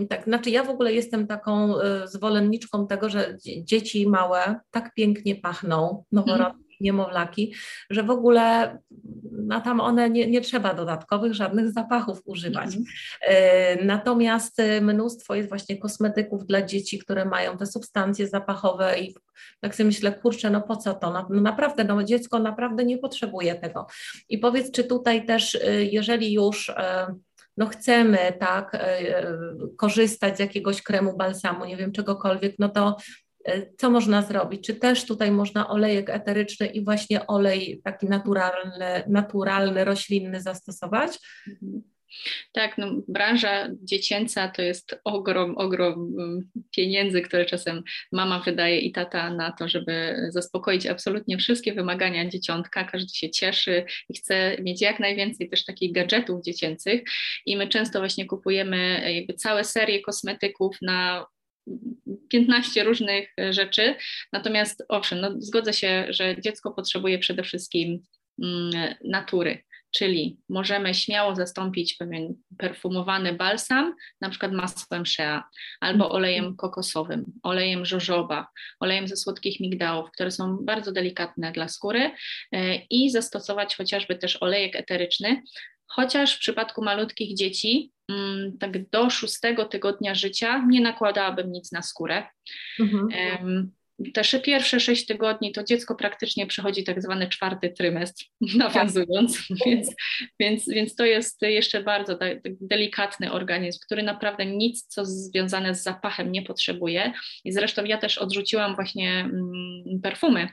tak, znaczy ja w ogóle jestem taką e, zwolenniczką tego, że dzieci małe tak pięknie pachną, noworodki, niemowlaki, że w ogóle na tam one nie, nie trzeba dodatkowych żadnych zapachów używać. Mhm. E, natomiast e, mnóstwo jest właśnie kosmetyków dla dzieci, które mają te substancje zapachowe i tak sobie myślę, kurczę, no po co to? No, no naprawdę, no dziecko naprawdę nie potrzebuje tego. I powiedz, czy tutaj też, e, jeżeli już no chcemy tak korzystać z jakiegoś kremu, balsamu, nie wiem, czegokolwiek, no to co można zrobić? Czy też tutaj można olejek eteryczny i właśnie olej taki naturalny, naturalny roślinny zastosować? Mhm. Tak, no, branża dziecięca to jest ogrom, ogrom mm, pieniędzy, które czasem mama wydaje i tata na to, żeby zaspokoić absolutnie wszystkie wymagania dzieciątka. Każdy się cieszy i chce mieć jak najwięcej też takich gadżetów dziecięcych i my często właśnie kupujemy jakby całe serie kosmetyków na 15 różnych e, rzeczy. Natomiast owszem, no, zgodzę się, że dziecko potrzebuje przede wszystkim mm, natury, czyli możemy śmiało zastąpić pewien perfumowany balsam, na przykład masłem shea, albo mhm. olejem kokosowym, olejem żożoba, olejem ze słodkich migdałów, które są bardzo delikatne dla skóry e, i zastosować chociażby też olejek eteryczny, chociaż w przypadku malutkich dzieci, tak do szóstego tygodnia życia, nie nakładałabym nic na skórę. Mhm. Te pierwsze sześć tygodni to dziecko praktycznie przechodzi tak zwany czwarty trymestr, nawiązując, tak. więc, więc, więc to jest jeszcze bardzo delikatny organizm, który naprawdę nic, co związane z zapachem nie potrzebuje. I zresztą ja też odrzuciłam właśnie mm, perfumy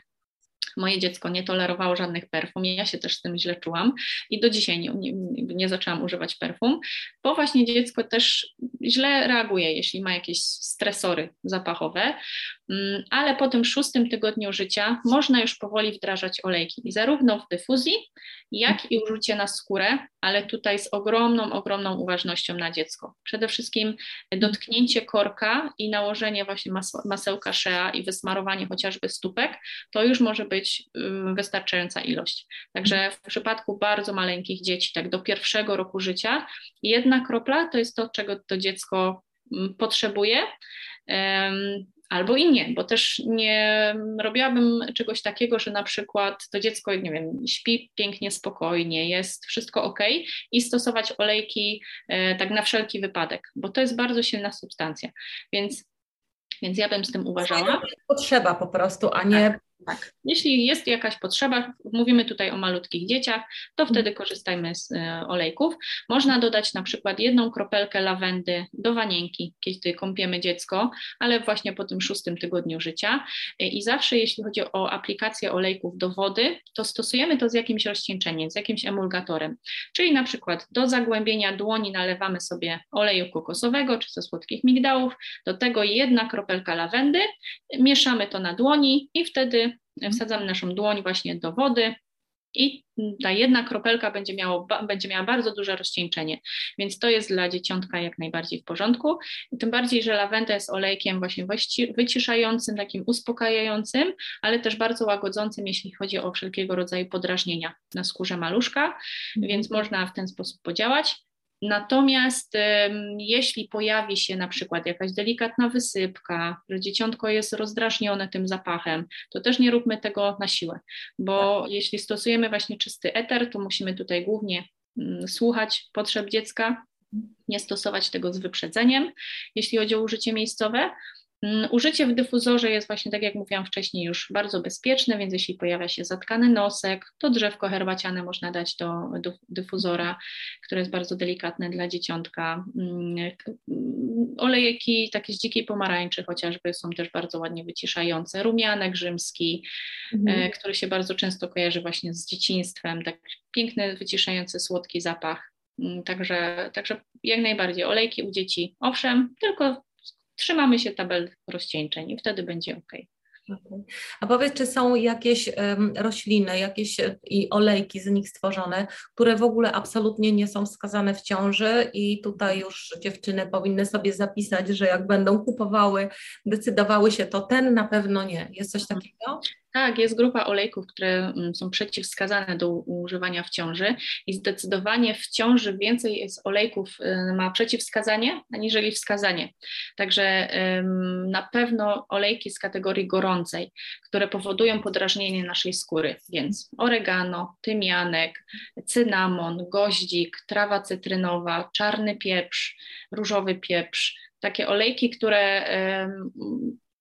Moje dziecko nie tolerowało żadnych perfum, ja się też z tym źle czułam i do dzisiaj nie, nie, nie zaczęłam używać perfum, bo właśnie dziecko też źle reaguje, jeśli ma jakieś stresory zapachowe, mm, ale po tym szóstym tygodniu życia można już powoli wdrażać olejki zarówno w dyfuzji, jak i użycie na skórę, ale tutaj z ogromną, ogromną uważnością na dziecko. Przede wszystkim dotknięcie korka i nałożenie właśnie masełka shea i wysmarowanie chociażby stópek, to już może być wystarczająca ilość. Także w przypadku bardzo maleńkich dzieci, tak do pierwszego roku życia, jedna kropla to jest to, czego to dziecko potrzebuje albo i nie, bo też nie robiłabym czegoś takiego, że na przykład to dziecko, nie wiem, śpi pięknie, spokojnie, jest wszystko ok i stosować olejki e, tak na wszelki wypadek, bo to jest bardzo silna substancja. Więc więc ja bym z tym uważała. Potrzeba po prostu, a nie tak. Jeśli jest jakaś potrzeba, mówimy tutaj o malutkich dzieciach, to mhm. wtedy korzystajmy z e, olejków. Można dodać na przykład jedną kropelkę lawendy do wanienki, kiedy kąpiemy dziecko, ale właśnie po tym szóstym tygodniu życia. E, I zawsze, jeśli chodzi o aplikację olejków do wody, to stosujemy to z jakimś rozcieńczeniem, z jakimś emulgatorem. Czyli na przykład do zagłębienia dłoni nalewamy sobie oleju kokosowego czy ze słodkich migdałów, do tego jedna kropelka lawendy, mieszamy to na dłoni i wtedy wsadzamy naszą dłoń właśnie do wody i ta jedna kropelka będzie, miało, będzie miała bardzo duże rozcieńczenie, więc to jest dla dzieciątka jak najbardziej w porządku. I tym bardziej, że lawenda jest olejkiem właśnie wyciszającym, takim uspokajającym, ale też bardzo łagodzącym, jeśli chodzi o wszelkiego rodzaju podrażnienia na skórze maluszka, mhm. więc można w ten sposób podziałać. Natomiast jeśli pojawi się na przykład jakaś delikatna wysypka, że dzieciątko jest rozdrażnione tym zapachem, to też nie róbmy tego na siłę, bo tak. jeśli stosujemy właśnie czysty eter, to musimy tutaj głównie mm, słuchać potrzeb dziecka, nie stosować tego z wyprzedzeniem, jeśli chodzi o użycie miejscowe, użycie w dyfuzorze jest właśnie, tak jak mówiłam wcześniej, już bardzo bezpieczne, więc jeśli pojawia się zatkany nosek, to drzewko herbaciane można dać do, dyfuzora, które jest bardzo delikatne dla dzieciątka. Mm, olejeki takie z dzikiej pomarańczy chociażby są też bardzo ładnie wyciszające. Rumianek rzymski, mhm. E, który się bardzo często kojarzy właśnie z dzieciństwem, tak piękny, wyciszający, słodki zapach. Mm, także, także jak najbardziej olejki u dzieci, owszem, tylko trzymamy się tabel rozcieńczeń i wtedy będzie ok. A powiedz, czy są jakieś um, rośliny, jakieś e, i olejki z nich stworzone, które w ogóle absolutnie nie są wskazane w ciąży i tutaj już dziewczyny powinny sobie zapisać, że jak będą kupowały, decydowały się, to ten na pewno nie. Jest coś takiego? Tak, jest grupa olejków, które mm, są przeciwwskazane do używania w ciąży i zdecydowanie w ciąży więcej jest olejków y, ma przeciwwskazanie, aniżeli wskazanie. Także na pewno olejki z kategorii gorącej, które powodują podrażnienie naszej skóry, więc oregano, tymianek, cynamon, goździk, trawa cytrynowa, czarny pieprz, różowy pieprz, takie olejki, które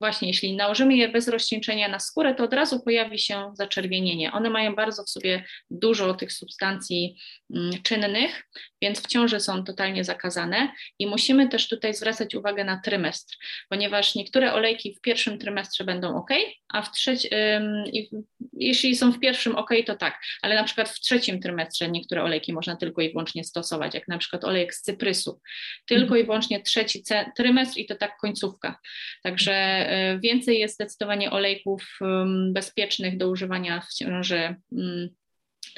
właśnie jeśli nałożymy je bez rozcieńczenia na skórę, to od razu pojawi się zaczerwienienie. One mają bardzo w sobie dużo tych substancji mm, czynnych, więc w ciąży są totalnie zakazane i musimy też tutaj zwracać uwagę na trymestr, ponieważ niektóre olejki w pierwszym trymestrze będą ok, a w trzecim, jeśli są w pierwszym ok, to tak, ale na przykład w trzecim trymestrze niektóre olejki można tylko i wyłącznie stosować, jak na przykład olejek z cyprysu, tylko mhm. i wyłącznie trzeci trymestr i to tak końcówka. Także więcej jest zdecydowanie olejków bezpiecznych do używania w ciąży mm,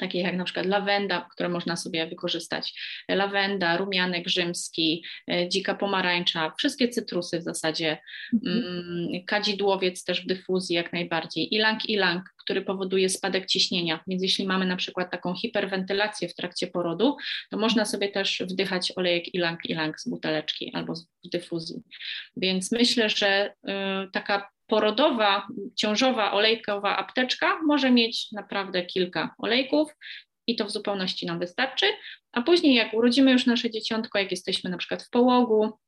takie jak na przykład lawenda, które można sobie wykorzystać. Lawenda, rumianek rzymski, e, dzika pomarańcza, wszystkie cytrusy w zasadzie, mhm. Mm, kadzidłowiec też w dyfuzji jak najbardziej, ilang ilang, który powoduje spadek ciśnienia, więc jeśli mamy na przykład taką hiperwentylację w trakcie porodu, to można sobie też wdychać olejek ilang ilang z buteleczki albo w dyfuzji. Więc myślę, że y, taka porodowa, ciążowa, olejkowa apteczka może mieć naprawdę kilka olejków i to w zupełności nam wystarczy. A później, jak urodzimy już nasze dzieciątko, jak jesteśmy na przykład w połogu,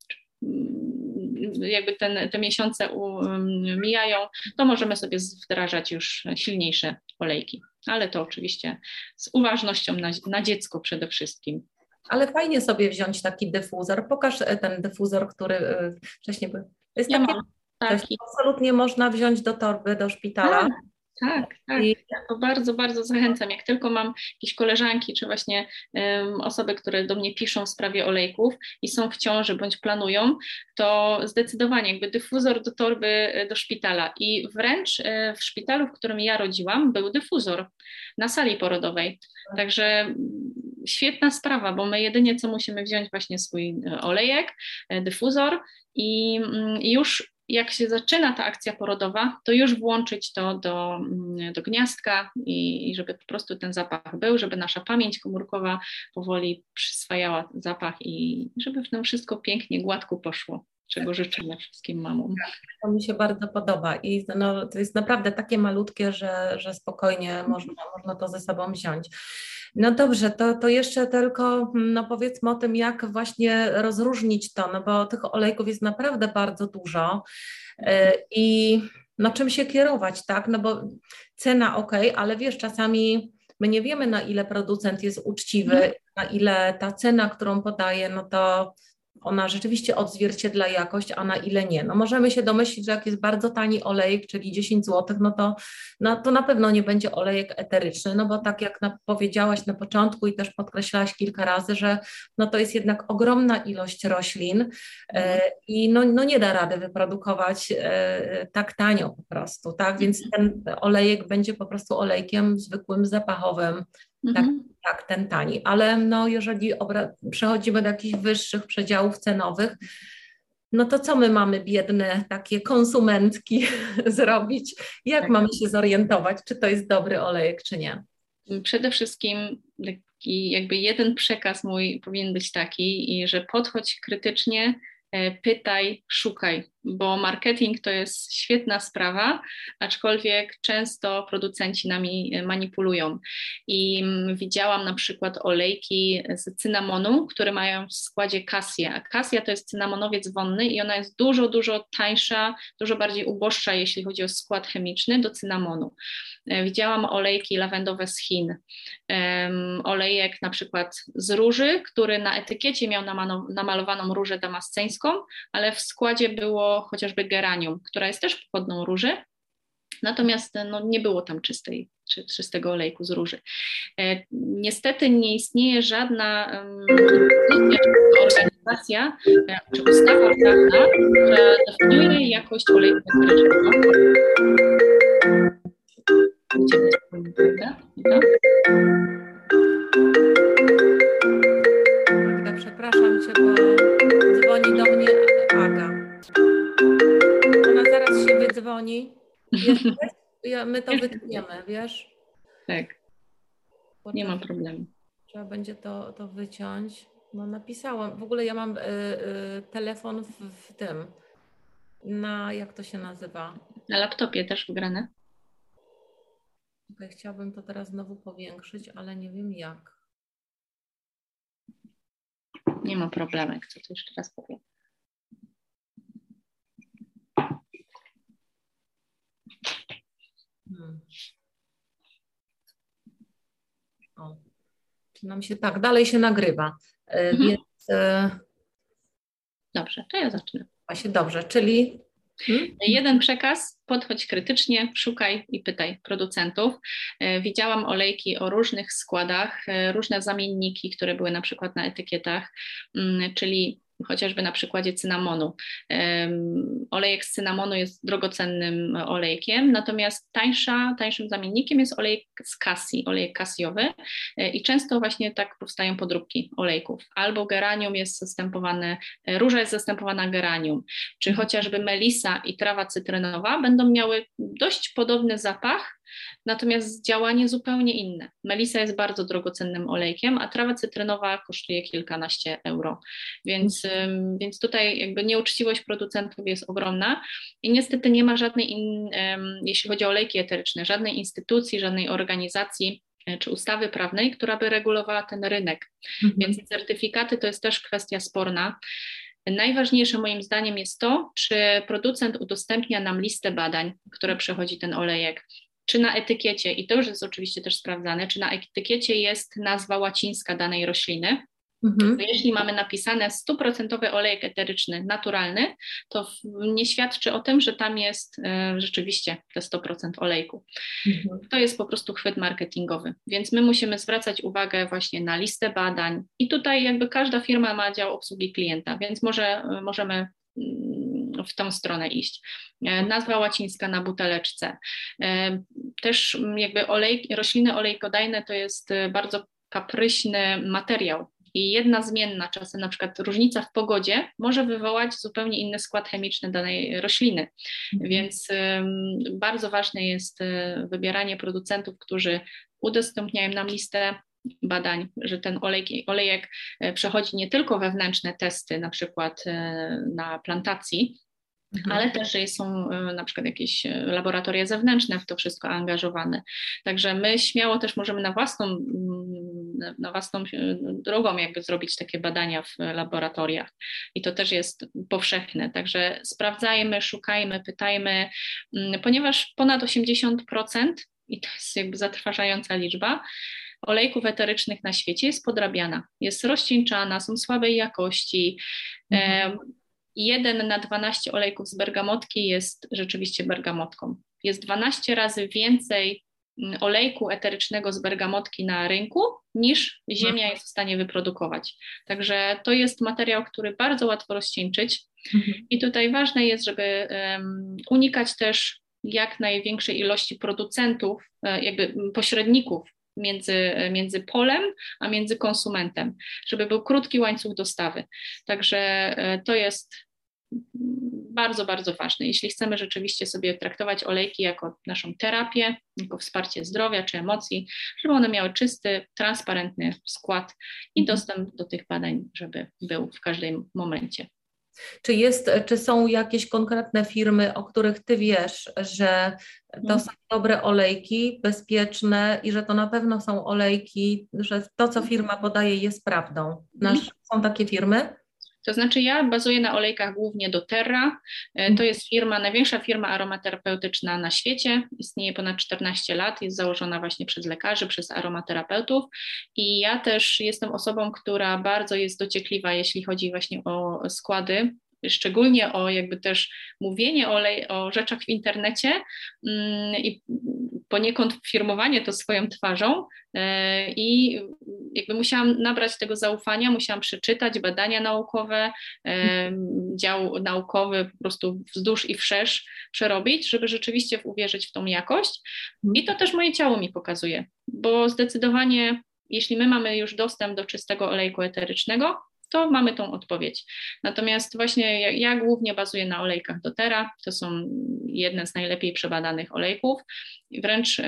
jakby ten, te miesiące mm, mijają, to możemy sobie wdrażać już silniejsze olejki. Ale to oczywiście z uważnością na, na dziecko przede wszystkim. Ale fajnie sobie wziąć taki dyfuzor. Pokaż e, ten dyfuzor, który e, wcześniej był. To jest ja takie mam. Tak. absolutnie można wziąć do torby, do szpitala. Tak. Tak, tak. Ja to bardzo, bardzo zachęcam. Jak tylko mam jakieś koleżanki, czy właśnie um, osoby, które do mnie piszą w sprawie olejków i są w ciąży bądź planują, to zdecydowanie jakby dyfuzor do torby e, do szpitala. I wręcz e, w szpitalu, w którym ja rodziłam, był dyfuzor na sali porodowej. Także świetna sprawa, bo my jedynie co musimy wziąć właśnie swój e, olejek, dyfuzor i mm, już jak się zaczyna ta akcja porodowa, to już włączyć to do, mm, do gniazdka i, i, żeby po prostu ten zapach był, żeby nasza pamięć komórkowa powoli przyswajała zapach i żeby w tym wszystko pięknie, gładko poszło czego życzymy wszystkim mamom. To mi się bardzo podoba i no, to jest naprawdę takie malutkie, że, że spokojnie można, można to ze sobą wziąć. No dobrze, to, to jeszcze tylko no powiedzmy o tym, jak właśnie rozróżnić to, no bo tych olejków jest naprawdę bardzo dużo e, i na czym się kierować, tak? No bo cena ok, ale wiesz, czasami my nie wiemy, na ile producent jest uczciwy, mhm. na ile ta cena, którą podaje, no to ona rzeczywiście odzwierciedla jakość, a na ile nie. No możemy się domyślić, że jak jest bardzo tani olejek, czyli 10 zł, no to, no to na pewno nie będzie olejek eteryczny, no bo tak jak na, powiedziałaś na początku i też podkreślałaś kilka razy, że no to jest jednak ogromna ilość roślin e, i no, no nie da rady wyprodukować e, tak tanio po prostu, tak, więc ten olejek będzie po prostu olejkiem zwykłym, zapachowym, tak, mhm. tak, ten tani. Ale no, jeżeli przechodzimy do jakichś wyższych przedziałów cenowych, no to co my mamy biedne takie konsumentki zrobić? Jak tak. mamy się zorientować, czy to jest dobry olejek, czy nie? Przede wszystkim taki jakby jeden przekaz mój powinien być taki, że podchodź krytycznie, e, pytaj, szukaj bo marketing to jest świetna sprawa, aczkolwiek często producenci nami e, manipulują. I mm, widziałam na przykład olejki z cynamonu, które mają w składzie kasję. A kasja to jest cynamonowiec wonny i ona jest dużo, dużo tańsza, dużo bardziej uboższa, jeśli chodzi o skład chemiczny do cynamonu. E, widziałam olejki lawendowe z Chin, um, olejek na przykład z róży, który na etykiecie miał namalowaną różę damasceńską, ale w składzie było chociażby geranium, która jest też pochodną róży, natomiast no, nie było tam czystej, czy, czystego olejku z róży. E, niestety nie istnieje żadna um, organizacja e, czy ustawa prawna, która definiuje jakość olejku eterycznego. Przepraszam Cię, bo dzwoni do mnie Aga. Wydzwoni. my to wytniemy, wiesz? Tak. Nie ma problemu. Trzeba będzie to, to wyciąć. No napisałam. W ogóle ja mam y, y, telefon w, w, tym. Na jak to się nazywa? Na laptopie też wgrane. Okay, chciałabym to teraz znowu powiększyć, ale nie wiem jak. Nie ma problemu, co to jeszcze raz powiem. Hmm. O. Czy nam się tak, dalej się nagrywa. E, mhm. Więc. E, dobrze, to ja zacznę. Właśnie dobrze, czyli. Hmm? Jeden przekaz, podchodź krytycznie, szukaj i pytaj producentów. E, widziałam olejki o różnych składach, różne zamienniki, które były na przykład na etykietach, mm, czyli chociażby na przykładzie cynamonu. Olejek z cynamonu jest drogocennym olejkiem, natomiast tańsza, tańszym zamiennikiem jest olejek z kasji, olejek kasjowy e, i często właśnie tak powstają podróbki olejków. Albo geranium jest zastępowane, e, róża jest zastępowana geranium, czy chociażby melisa i trawa cytrynowa będą miały dość podobny zapach, natomiast działanie zupełnie inne. Melisa jest bardzo drogocennym olejkiem, a trawa cytrynowa kosztuje kilkanaście euro, więc, więc tutaj jakby nieuczciwość producentów jest ogromna i niestety nie ma żadnej, in, jeśli chodzi o olejki eteryczne, żadnej instytucji, żadnej organizacji, e, czy ustawy prawnej, która by regulowała ten rynek. Mhm. Więc certyfikaty to jest też kwestia sporna. Najważniejsze moim zdaniem jest to, czy producent udostępnia nam listę badań, które przechodzi ten olejek czy na etykiecie, i to już jest oczywiście też sprawdzane, czy na etykiecie jest nazwa łacińska danej rośliny. Mhm. Jeśli mamy napisane stuprocentowy olejek eteryczny naturalny, to nie świadczy o tym, że tam jest e, rzeczywiście te 100% olejku. Mhm. To jest po prostu chwyt marketingowy, więc my musimy zwracać uwagę właśnie na listę badań i tutaj jakby każda firma ma dział obsługi klienta, więc może, możemy mm, w tą stronę iść. E, nazwa łacińska na buteleczce. E, też jakby olej, rośliny olejkodajne to jest e, bardzo kapryśny materiał, i jedna zmienna, czasem na przykład różnica w pogodzie, może wywołać zupełnie inny skład chemiczny danej rośliny. Mhm. Więc bardzo ważne jest wybieranie producentów, którzy udostępniają nam listę badań, że ten olejek, olejek przechodzi nie tylko wewnętrzne testy, na przykład na plantacji, Mhm. ale też, są e, na przykład jakieś e, laboratoria zewnętrzne w to wszystko angażowane. Także my śmiało też możemy na własną, mm, na własną drogą jakby zrobić takie badania w laboratoriach i to też jest powszechne, także sprawdzajmy, szukajmy, pytajmy, mm, ponieważ ponad 80% i to jest jakby zatrważająca liczba, olejków eterycznych na świecie jest podrabiana, jest rozcieńczana, są słabej jakości. Mhm. Jeden na 12 olejków z bergamotki jest rzeczywiście bergamotką. Jest 12 razy więcej mm, olejku eterycznego z bergamotki na rynku niż ziemia jest w stanie wyprodukować. Także to jest materiał, który bardzo łatwo rozcieńczyć. Mhm. I tutaj ważne jest, żeby um, unikać też jak największej ilości producentów, e, jakby pośredników między, między polem a między konsumentem, żeby był krótki łańcuch dostawy. Także e, to jest bardzo, bardzo ważne. Jeśli chcemy rzeczywiście sobie traktować olejki jako naszą terapię, jako wsparcie zdrowia czy emocji, żeby one miały czysty, transparentny skład i mhm. dostęp do tych badań, żeby był w każdym momencie. Czy, jest, czy są jakieś konkretne firmy, o których Ty wiesz, że to mhm. są dobre olejki, bezpieczne i że to na pewno są olejki, że to, co firma podaje, jest prawdą? Nasz, mhm. są takie firmy? To znaczy ja bazuję na olejkach głównie doTERRA. E, to jest firma, największa firma aromaterapeutyczna na świecie. Istnieje ponad 14 lat, jest założona właśnie przez lekarzy, przez aromaterapeutów i ja też jestem osobą, która bardzo jest dociekliwa, jeśli chodzi właśnie o składy szczególnie o jakby też mówienie o, o rzeczach w internecie mm, i poniekąd firmowanie to swoją twarzą e, i jakby musiałam nabrać tego zaufania, musiałam przeczytać badania naukowe, e, dział naukowy po prostu wzdłuż i wszerz przerobić, żeby rzeczywiście uwierzyć w tą jakość. I to też moje ciało mi pokazuje, bo zdecydowanie jeśli my mamy już dostęp do czystego olejku eterycznego, to mamy tą odpowiedź. Natomiast właśnie ja, ja głównie bazuję na olejkach dotera, to są jedne z najlepiej przebadanych olejków. Wręcz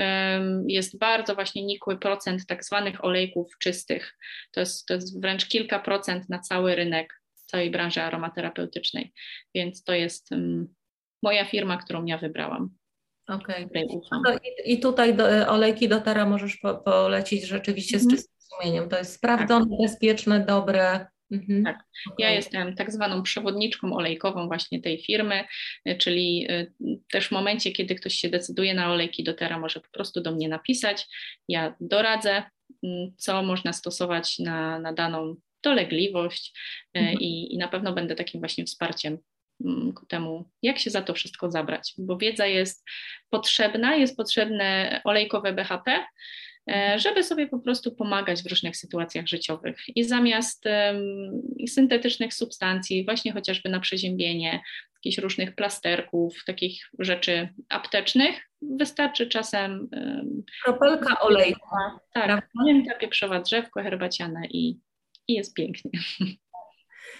jest bardzo właśnie nikły procent tak zwanych olejków czystych. To jest, to jest wręcz kilka procent na cały rynek całej branży aromaterapeutycznej. Więc to jest moja firma, którą ja wybrałam. Okej. Okay. I, I, tutaj do, olejki dotera możesz po, polecić rzeczywiście z mhm. czystym sumieniem. To jest sprawdzone, tak. bezpieczne, dobre. Mhm. Tak. Ja jestem tak zwaną przewodniczką olejkową właśnie tej firmy, y, czyli y, też w momencie, kiedy ktoś się decyduje na olejki dotera, może po prostu do mnie napisać. Ja doradzę, mm, co można stosować na, na daną dolegliwość y, mhm. i, i na pewno będę takim właśnie wsparciem mm, ku temu, jak się za to wszystko zabrać, bo wiedza jest potrzebna, jest potrzebne olejkowe BHP, żeby sobie po prostu pomagać w różnych sytuacjach życiowych. I zamiast syntetycznych substancji, właśnie chociażby na przeziębienie, jakichś różnych plasterków, takich rzeczy aptecznych, wystarczy czasem. Kropelka oleju. Tak, pamięta pieprzowa drzewko herbaciane i, i jest pięknie.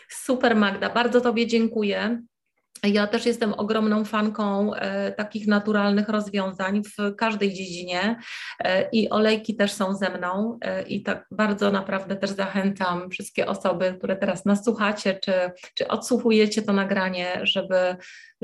Super Magda, bardzo Tobie dziękuję. Ja też jestem ogromną fanką e, takich naturalnych rozwiązań w każdej dziedzinie e, i olejki też są ze mną e, i tak bardzo naprawdę też zachęcam wszystkie osoby, które teraz nas słuchacie, czy, czy odsłuchujecie to nagranie, żeby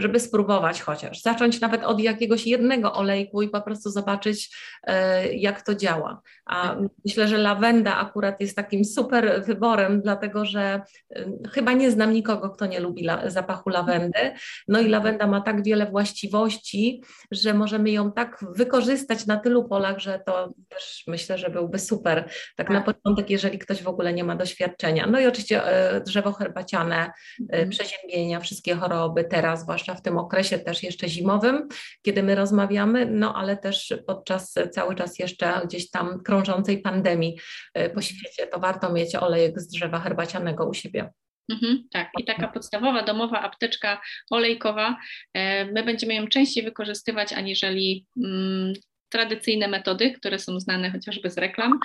żeby spróbować chociaż, zacząć nawet od jakiegoś jednego olejku i po prostu zobaczyć, e, jak to działa. A myślę, że lawenda akurat jest takim super wyborem, dlatego że e, chyba nie znam nikogo, kto nie lubi zapachu lawendy. No i lawenda ma tak wiele właściwości, że możemy ją tak wykorzystać na tylu polach, że to też myślę, że byłby super. Tak na tak. początek, jeżeli ktoś w ogóle nie ma doświadczenia. No i oczywiście e, drzewo herbaciane, mhm. przeziębienia, wszystkie choroby, teraz zwłaszcza zwłaszcza w tym okresie też jeszcze zimowym, kiedy my rozmawiamy, no ale też podczas cały czas jeszcze gdzieś tam krążącej pandemii e, po świecie, to warto mieć olejek z drzewa herbacianego u siebie. Mhm, tak, i taka podstawowa domowa apteczka olejkowa, e, my będziemy ją częściej wykorzystywać aniżeli mm, tradycyjne metody, które są znane chociażby z reklam.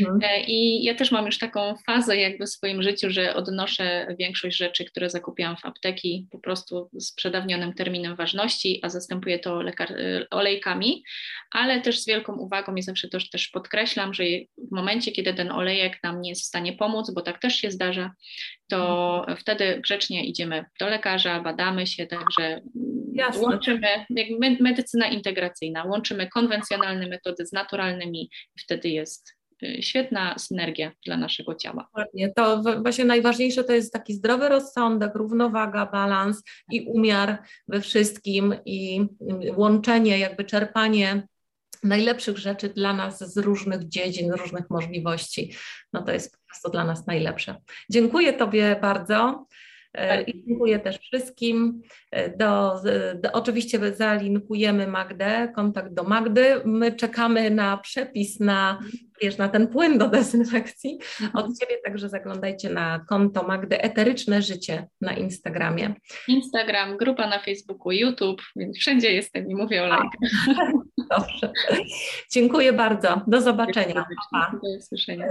Mhm. E, I ja też mam już taką fazę jakby w swoim życiu, że odnoszę większość rzeczy, które zakupiłam w apteki po prostu z przedawnionym terminem ważności, a zastępuję to e, olejkami, ale też z wielką uwagą i zawsze to też podkreślam, że w momencie, kiedy ten olejek nam nie jest w stanie pomóc, bo tak też się zdarza, to mhm. wtedy grzecznie idziemy do lekarza, badamy się, także Jasne. łączymy medycyna integracyjna, łączymy konwencjonalne metody z naturalnymi i wtedy jest y, świetna synergia dla naszego ciała. Dokładnie. To właśnie najważniejsze to jest taki zdrowy rozsądek, równowaga, balans i umiar we wszystkim i łączenie, jakby czerpanie najlepszych rzeczy dla nas z różnych dziedzin, różnych możliwości. No to jest po prostu dla nas najlepsze. Dziękuję Tobie bardzo. E, I dziękuję też wszystkim. E, do, do, oczywiście zalinkujemy Magdę, kontakt do Magdy. My czekamy na przepis na, wiesz, na ten płyn do dezynfekcji od Ciebie, także zaglądajcie na konto Magdy Eteryczne Życie na Instagramie. Instagram, grupa na Facebooku, YouTube, więc wszędzie jestem i mówię o lajkach. Dobrze. Dziękuję bardzo. Do zobaczenia. Do usłyszenia.